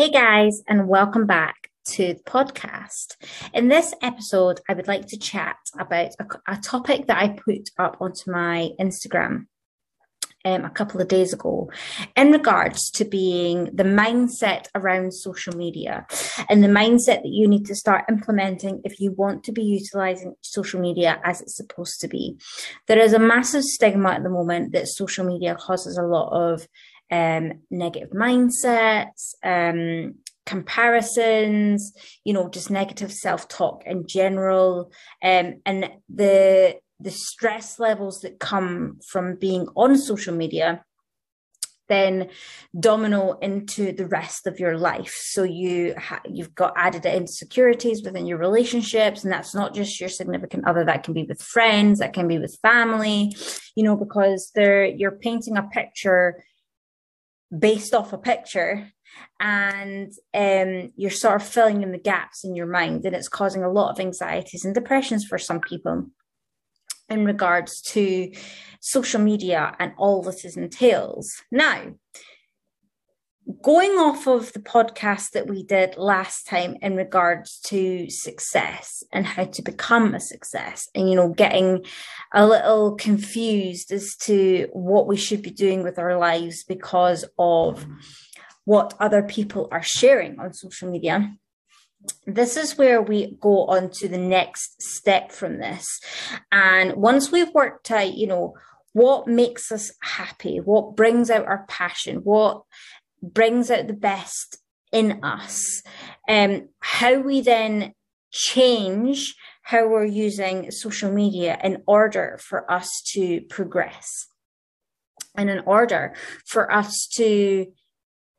Hey guys, and welcome back to the podcast. In this episode, I would like to chat about a, a topic that I put up onto my Instagram um, a couple of days ago in regards to being the mindset around social media and the mindset that you need to start implementing if you want to be utilizing social media as it's supposed to be. There is a massive stigma at the moment that social media causes a lot of um, negative mindsets, um, comparisons, you know, just negative self talk in general, um, and the the stress levels that come from being on social media then domino into the rest of your life. So you ha- you've got added insecurities within your relationships, and that's not just your significant other. That can be with friends, that can be with family, you know, because they're you're painting a picture based off a picture and um, you're sort of filling in the gaps in your mind and it's causing a lot of anxieties and depressions for some people in regards to social media and all that it entails. Now going off of the podcast that we did last time in regards to success and how to become a success and you know getting a little confused as to what we should be doing with our lives because of what other people are sharing on social media. This is where we go on to the next step from this. And once we've worked out you know what makes us happy what brings out our passion what brings out the best in us. Um, how we then change how we're using social media in order for us to progress and in order for us to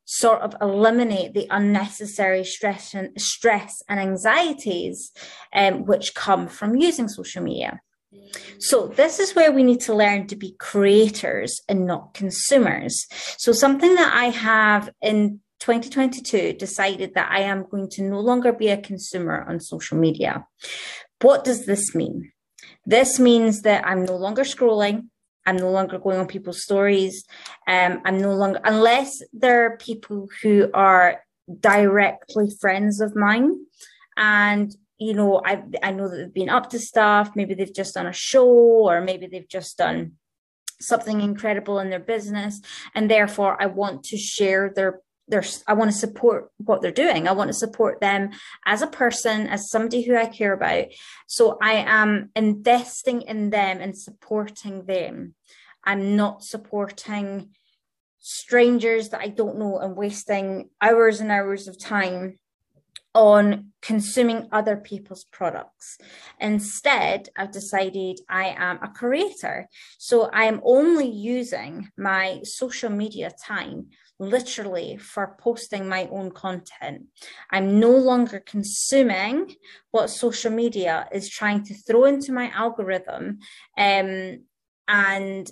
sort of eliminate the unnecessary stress and stress and anxieties um, which come from using social media. So, this is where we need to learn to be creators and not consumers. So, something that I have in 2022 decided that I am going to no longer be a consumer on social media. What does this mean? This means that I'm no longer scrolling. I'm no longer going on people's stories. Um, I'm no longer, unless there are people who are directly friends of mine and you know, I I know that they've been up to stuff. Maybe they've just done a show, or maybe they've just done something incredible in their business, and therefore I want to share their their. I want to support what they're doing. I want to support them as a person, as somebody who I care about. So I am investing in them and supporting them. I'm not supporting strangers that I don't know and wasting hours and hours of time on consuming other people's products. Instead, I've decided I am a creator. So I am only using my social media time literally for posting my own content. I'm no longer consuming what social media is trying to throw into my algorithm um, and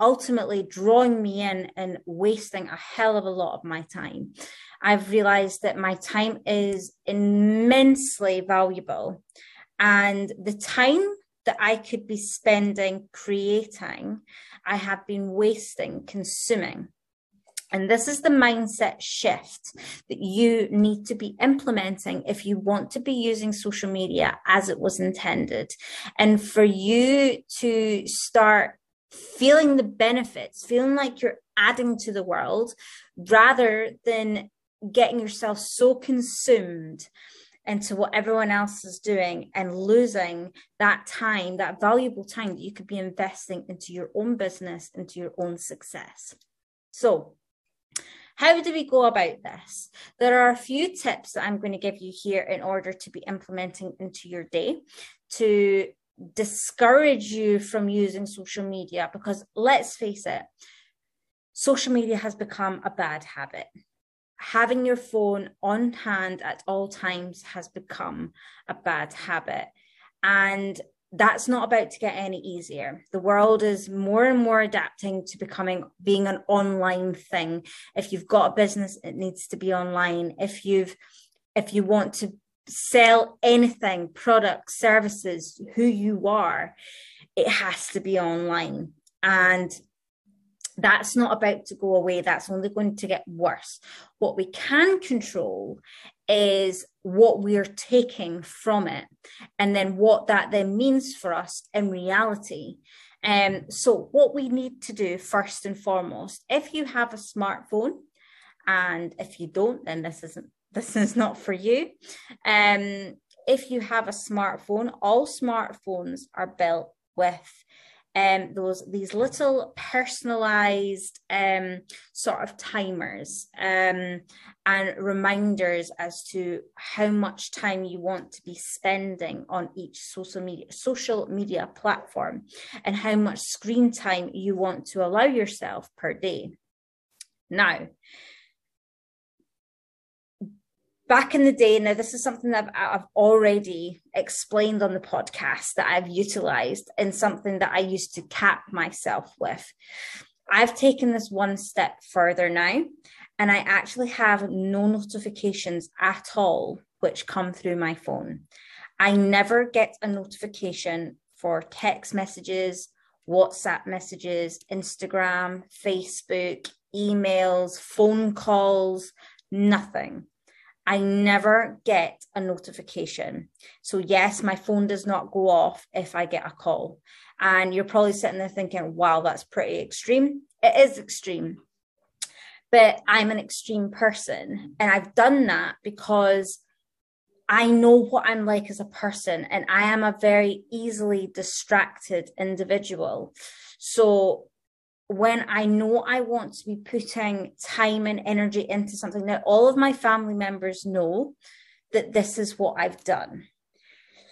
ultimately drawing me in and wasting a hell of a lot of my time. I've realized that my time is immensely valuable. And the time that I could be spending creating, I have been wasting consuming. And this is the mindset shift that you need to be implementing if you want to be using social media as it was intended. And for you to start feeling the benefits, feeling like you're adding to the world rather than getting yourself so consumed into what everyone else is doing and losing that time, that valuable time that you could be investing into your own business, into your own success. So, how do we go about this? There are a few tips that I'm going to give you here in order to be implementing into your day to discourage you from using social media because let's face it, social media has become a bad habit. Having your phone on hand at all times has become a bad habit. And that's not about to get any easier. The world is more and more adapting to becoming being an online thing. If you've got a business, it needs to be online. If you've if you want to sell anything, products, services, who you are, it has to be online. And that's not about to go away. That's only going to get worse. What we can control is what we're taking from it and then what that then means for us in reality. Um, so, what we need to do first and foremost, if you have a smartphone, and if you don't, then this isn't this is not for you. Um, if you have a smartphone, all smartphones are built with um, those these little personalized um, sort of timers um, and reminders as to how much time you want to be spending on each social media social media platform and how much screen time you want to allow yourself per day. Now, back in the day, now this is something that I've, I've, already explained on the podcast that I've utilized and something that I used to cap myself with. I've taken this one step further now, and I actually have no notifications at all which come through my phone. I never get a notification for text messages, WhatsApp messages, Instagram, Facebook, emails, phone calls, nothing. I never get a notification. So, yes, my phone does not go off if I get a call. And you're probably sitting there thinking, wow, that's pretty extreme. It is extreme. But I'm an extreme person. And I've done that because I know what I'm like as a person. And I am a very easily distracted individual. So, when I know I want to be putting time and energy into something, now all of my family members know that this is what I've done.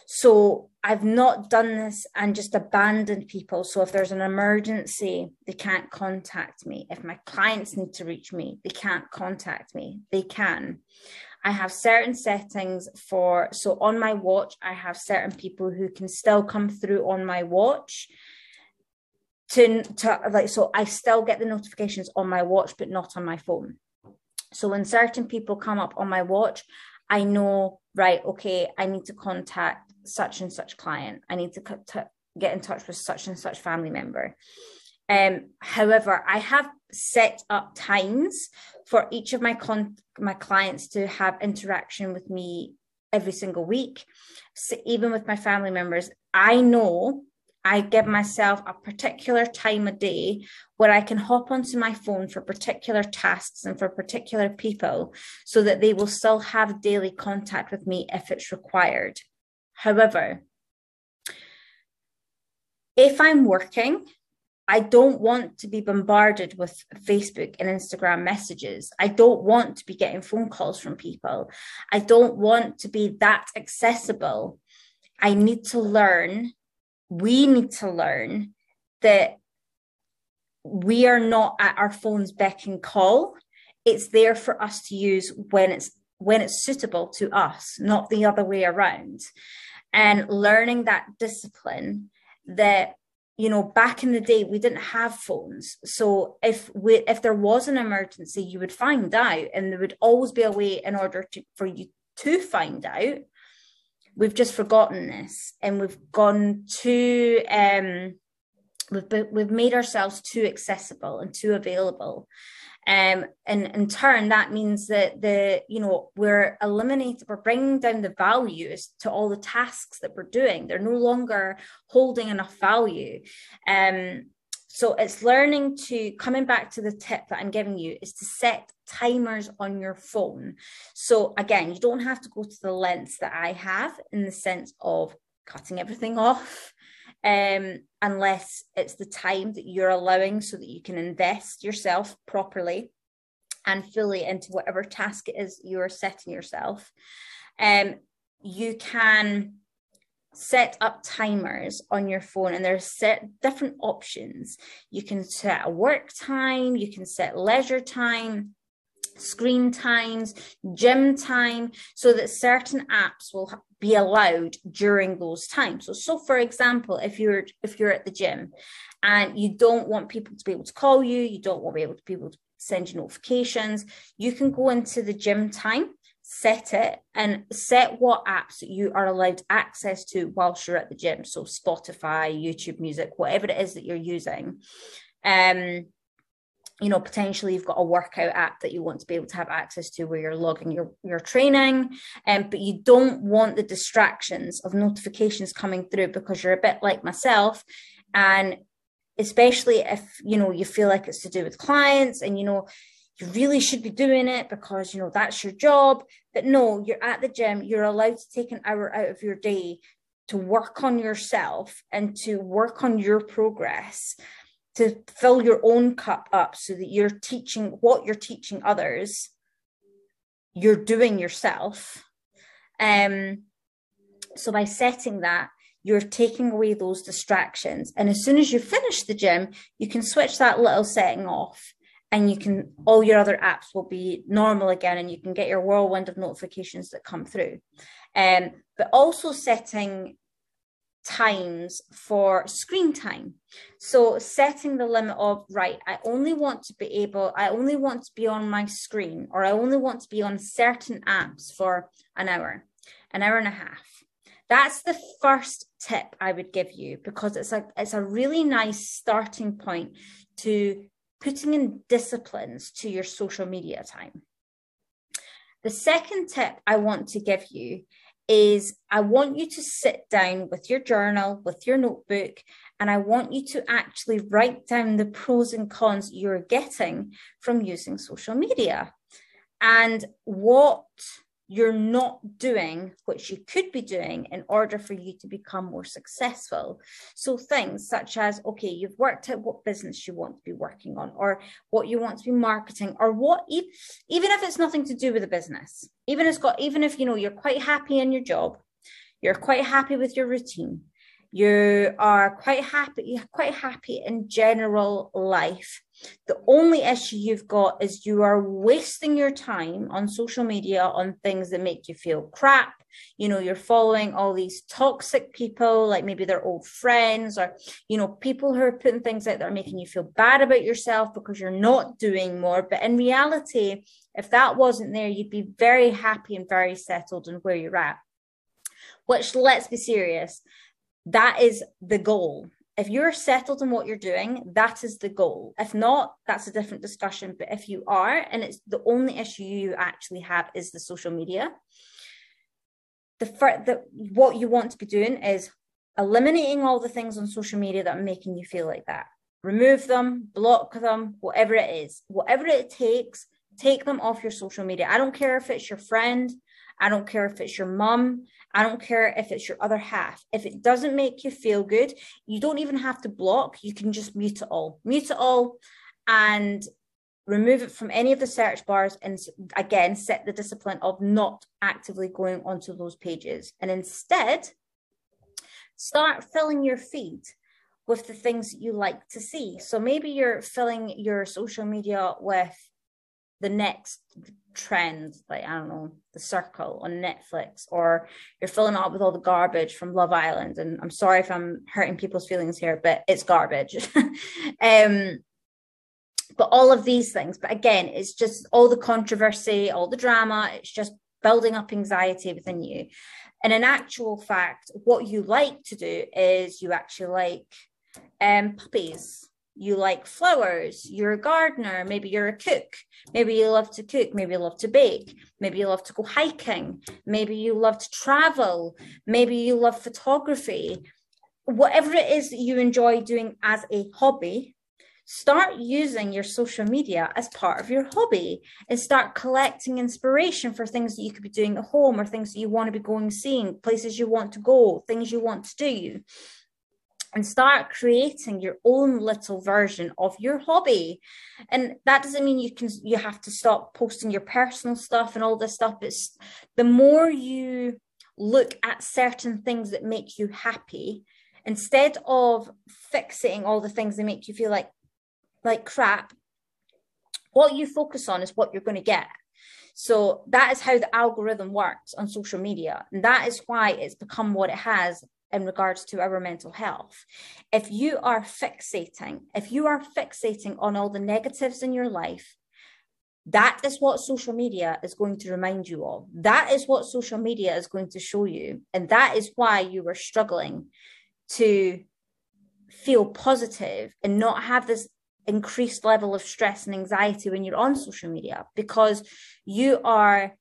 So I've not done this and just abandoned people. So if there's an emergency, they can't contact me. If my clients need to reach me, they can't contact me. They can. I have certain settings for, so on my watch, I have certain people who can still come through on my watch to, to like so I still get the notifications on my watch but not on my phone. So when certain people come up on my watch, I know right okay I need to contact such and such client. I need to, to get in touch with such and such family member. Um, however, I have set up times for each of my con- my clients to have interaction with me every single week. So even with my family members, I know I give myself a particular time a day where I can hop onto my phone for particular tasks and for particular people so that they will still have daily contact with me if it's required. However, if I'm working, I don't want to be bombarded with Facebook and Instagram messages. I don't want to be getting phone calls from people. I don't want to be that accessible. I need to learn we need to learn that we are not at our phone's beck and call. It's there for us to use when it's when it's suitable to us, not the other way around. And learning that discipline that you know back in the day we didn't have phones so if we if there was an emergency you would find out and there would always be a way in order to for you to find out we've just forgotten this and we've gone too um we've we've made ourselves too accessible and too available. Um and in turn that means that the you know we're eliminating we're bringing down the values to all the tasks that we're doing. They're no longer holding enough value. Um so it's learning to coming back to the tip that I'm giving you is to set timers on your phone. So again, you don't have to go to the lengths that I have in the sense of cutting everything off. Um, unless it's the time that you're allowing so that you can invest yourself properly and fully into whatever task it is you're setting yourself. Um, you can set up timers on your phone and there's set different options. You can set a work time, you can set leisure time, screen times, gym time, so that certain apps will be allowed during those times. So, so for example, if you're if you're at the gym and you don't want people to be able to call you, you don't want to be able to people to send you notifications, you can go into the gym time set it and set what apps you are allowed access to whilst you're at the gym. So Spotify, YouTube music, whatever it is that you're using. Um, you know, potentially you've got a workout app that you want to be able to have access to where you're logging your, your training, um, but you don't want the distractions of notifications coming through because you're a bit like myself. And especially if, you know, you feel like it's to do with clients and, you know, you really should be doing it because you know that's your job. But no you're at the gym. You're allowed to take an hour out of your day to work on yourself and to work on your progress to fill your own cup up so that you're teaching what you're teaching others you're doing yourself. Um so by setting that you're taking away those distractions. And as soon as you finish the gym you can switch that little setting off and you can all your other apps will be normal again and you can get your whirlwind of notifications that come through. Um, but also setting times for screen time. So setting the limit of right i only want to be able i only want to be on my screen or i only want to be on certain apps for an hour an hour and a half. That's the first tip i would give you because it's a it's a really nice starting point to putting in disciplines to your social media time. The second tip I want to give you is I want you to sit down with your journal, with your notebook, and I want you to actually write down the pros and cons you're getting from using social media and what you're not doing what you could be doing in order for you to become more successful. So, things such as, okay, you've worked out what business you want to be working on, or what you want to be marketing, or what, even if it's nothing to do with the business, even if it's got, even if you know you're quite happy in your job, you're quite happy with your routine, you are quite happy, quite happy in general life. The only issue you've got is you are wasting your time on social media on things that make you feel crap. You know, you're following all these toxic people, like maybe they're old friends, or, you know, people who are putting things out that are making you feel bad about yourself because you're not doing more. But in reality, if that wasn't there, you'd be very happy and very settled in where you're at. Which, let's be serious, that is the goal. If you're settled in what you're doing, that is the goal. If not, that's a different discussion. But if you are, and it's the only issue you actually have is the social media, the, the what you want to be doing is eliminating all the things on social media that are making you feel like that. Remove them, block them, whatever it is, whatever it takes, take them off your social media. I don't care if it's your friend, I don't care if it's your mum. I don't care if it's your other half. If it doesn't make you feel good, you don't even have to block. You can just mute it all. Mute it all and remove it from any of the search bars. And again, set the discipline of not actively going onto those pages. And instead, start filling your feed with the things you like to see. So maybe you're filling your social media with the next trend, like I don't know, The Circle on Netflix, or you're filling up with all the garbage from Love Island. And I'm sorry if I'm hurting people's feelings here, but it's garbage. um, but all of these things, but again, it's just all the controversy, all the drama, it's just building up anxiety within you. And in actual fact, what you like to do is you actually like um, puppies you like flowers, you're a gardener, maybe you're a cook, maybe you love to cook, maybe you love to bake, maybe you love to go hiking, maybe you love to travel, maybe you love photography. Whatever it is that you enjoy doing as a hobby, start using your social media as part of your hobby and start collecting inspiration for things that you could be doing at home or things that you want to be going seeing, places you want to go, things you want to do and start creating your own little version of your hobby. And that doesn't mean you can you have to stop posting your personal stuff and all this stuff. It's the more you look at certain things that make you happy instead of fixing all the things that make you feel like like crap what you focus on is what you're going to get. So that is how the algorithm works on social media. And that is why it's become what it has in regards to our mental health if you are fixating if you are fixating on all the negatives in your life that is what social media is going to remind you of. That is what social media is going to show you. And that is why you are struggling to feel positive and not have this increased level of stress and anxiety when you're on social media because you are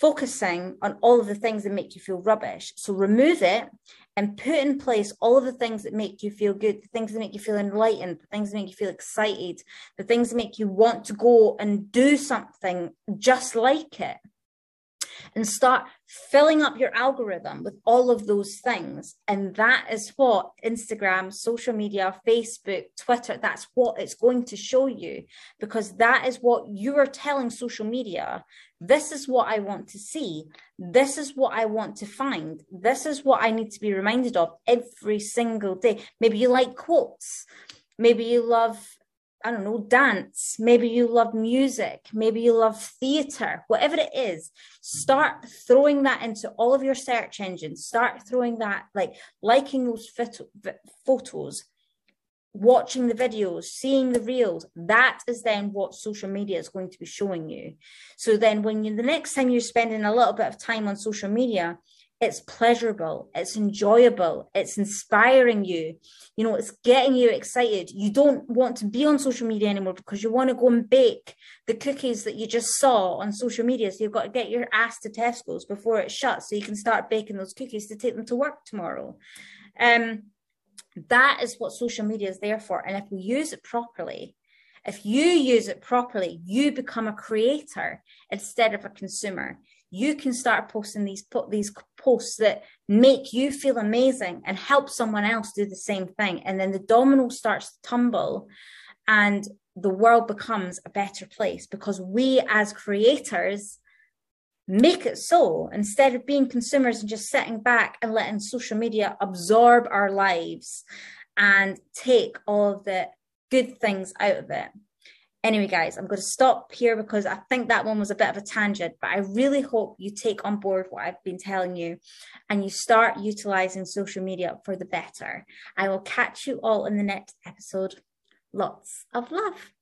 focusing on all of the things that make you feel rubbish. So remove it and put in place all of the things that make you feel good, the things that make you feel enlightened, the things that make you feel excited, the things that make you want to go and do something just like it and start filling up your algorithm with all of those things. And that is what Instagram, social media, Facebook, Twitter, that's what it's going to show you because that is what you are telling social media. This is what I want to see. This is what I want to find. This is what I need to be reminded of every single day. Maybe you like quotes. Maybe you love I don't know, dance. Maybe you love music. Maybe you love theater, whatever it is. Start throwing that into all of your search engines. Start throwing that, like liking those photos, watching the videos, seeing the reels. That is then what social media is going to be showing you. So then, when you, the next time you're spending a little bit of time on social media, it's pleasurable, it's enjoyable, it's inspiring you, you know, it's getting you excited. You don't want to be on social media anymore because you want to go and bake the cookies that you just saw on social media. So you've got to get your ass to Tesco's before it shuts so you can start baking those cookies to take them to work tomorrow. Um, that is what social media is there for. And if we use it properly, if you use it properly, you become a creator instead of a consumer you can start posting these put these posts that make you feel amazing and help someone else do the same thing and then the domino starts to tumble and the world becomes a better place because we as creators make it so instead of being consumers and just sitting back and letting social media absorb our lives and take all the good things out of it Anyway, guys, I'm going to stop here because I think that one was a bit of a tangent, but I really hope you take on board what I've been telling you and you start utilizing social media for the better. I will catch you all in the next episode. Lots of love.